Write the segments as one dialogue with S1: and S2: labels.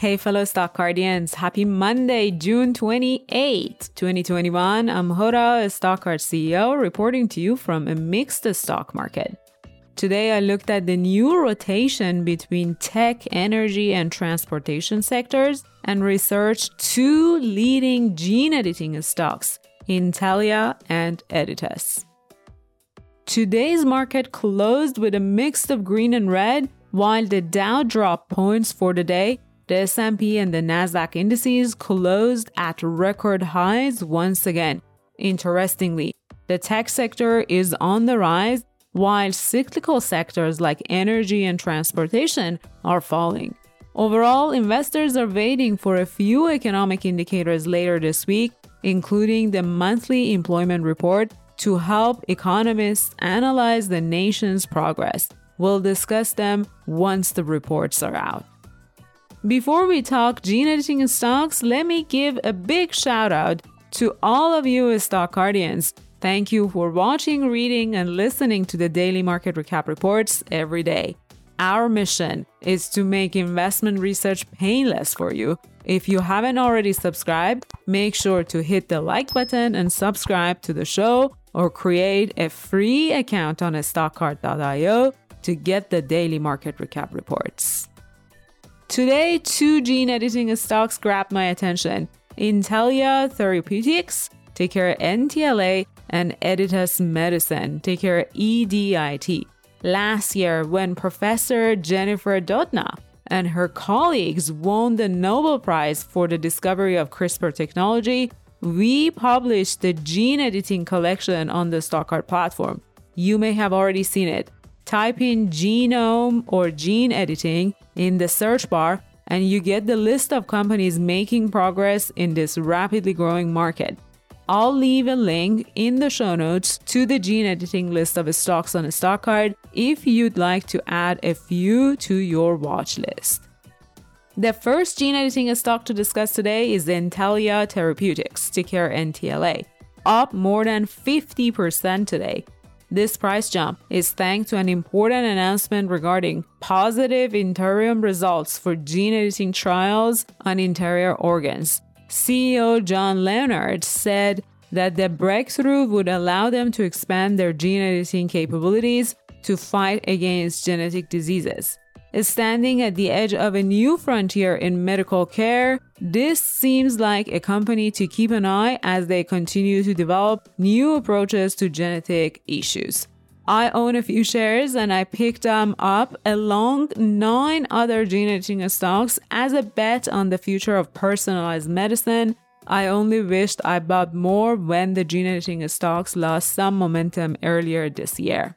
S1: Hey, fellow stock guardians. Happy Monday, June 28, 2021. I'm Hoda, a Stockcard CEO, reporting to you from a mixed stock market. Today, I looked at the new rotation between tech, energy, and transportation sectors and researched two leading gene editing stocks, Intellia and Editas. Today's market closed with a mix of green and red, while the Dow dropped points for the day the S&P and the Nasdaq indices closed at record highs once again. Interestingly, the tech sector is on the rise while cyclical sectors like energy and transportation are falling. Overall, investors are waiting for a few economic indicators later this week, including the monthly employment report, to help economists analyze the nation's progress. We'll discuss them once the reports are out. Before we talk gene editing stocks, let me give a big shout out to all of you stock guardians. Thank you for watching, reading, and listening to the daily market recap reports every day. Our mission is to make investment research painless for you. If you haven't already subscribed, make sure to hit the like button and subscribe to the show or create a free account on stockcard.io to get the daily market recap reports. Today, two gene editing stocks grabbed my attention Intellia Therapeutics, ticker NTLA, and Editas Medicine, ticker EDIT. Last year, when Professor Jennifer Doudna and her colleagues won the Nobel Prize for the discovery of CRISPR technology, we published the gene editing collection on the Stockcard platform. You may have already seen it. Type in genome or gene editing in the search bar, and you get the list of companies making progress in this rapidly growing market. I'll leave a link in the show notes to the gene editing list of stocks on a stock card if you'd like to add a few to your watch list. The first gene editing stock to discuss today is Intellia Therapeutics, ticker NTLA, up more than 50% today. This price jump is thanks to an important announcement regarding positive interim results for gene editing trials on interior organs. CEO John Leonard said that the breakthrough would allow them to expand their gene editing capabilities to fight against genetic diseases standing at the edge of a new frontier in medical care, this seems like a company to keep an eye as they continue to develop new approaches to genetic issues. I own a few shares and I picked them up along nine other gene editing stocks as a bet on the future of personalized medicine. I only wished I bought more when the gene editing stocks lost some momentum earlier this year.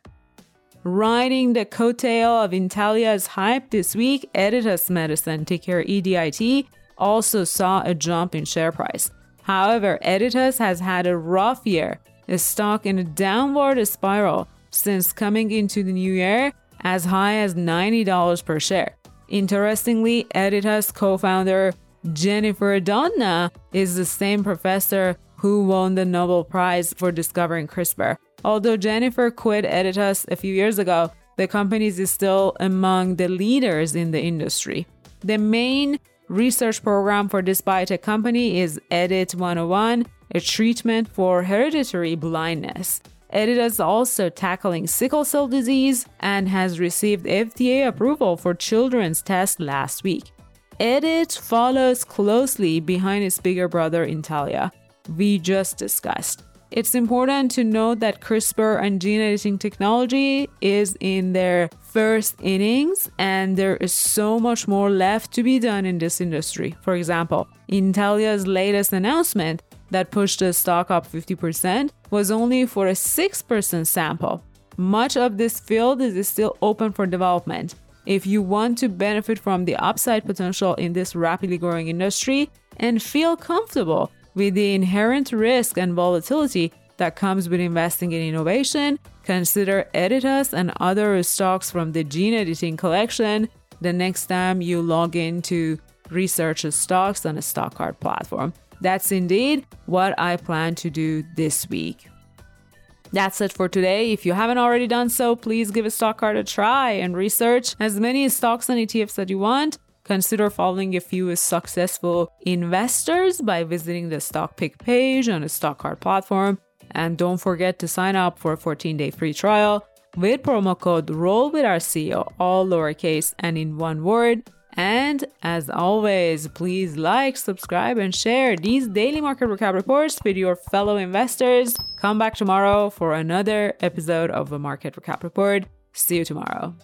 S1: Riding the coattail of Intellia's hype this week, Editas Medicine, ticker EDIT, also saw a jump in share price. However, Editas has had a rough year, a stock in a downward spiral since coming into the new year as high as $90 per share. Interestingly, Editas co founder Jennifer Doudna is the same professor who won the Nobel Prize for discovering CRISPR. Although Jennifer quit Editas a few years ago, the company is still among the leaders in the industry. The main research program for this biotech company is Edit 101, a treatment for hereditary blindness. Editas is also tackling sickle cell disease and has received FDA approval for children's test last week. Edit follows closely behind its bigger brother Intellia, we just discussed. It's important to note that CRISPR and gene editing technology is in their first innings and there is so much more left to be done in this industry. For example, Intellia's latest announcement that pushed the stock up 50% was only for a 6% sample. Much of this field is still open for development. If you want to benefit from the upside potential in this rapidly growing industry and feel comfortable with the inherent risk and volatility that comes with investing in innovation, consider Editas and other stocks from the gene editing collection the next time you log in to research stocks on a Stockcard platform. That's indeed what I plan to do this week. That's it for today. If you haven't already done so, please give a Stockcard a try and research as many stocks and ETFs that you want consider following a few successful investors by visiting the stock pick page on the StockCard platform. And don't forget to sign up for a 14 day free trial with promo code roll with our CEO, all lowercase and in one word. And as always, please like, subscribe, and share these daily market recap reports with your fellow investors. Come back tomorrow for another episode of the market recap report. See you tomorrow.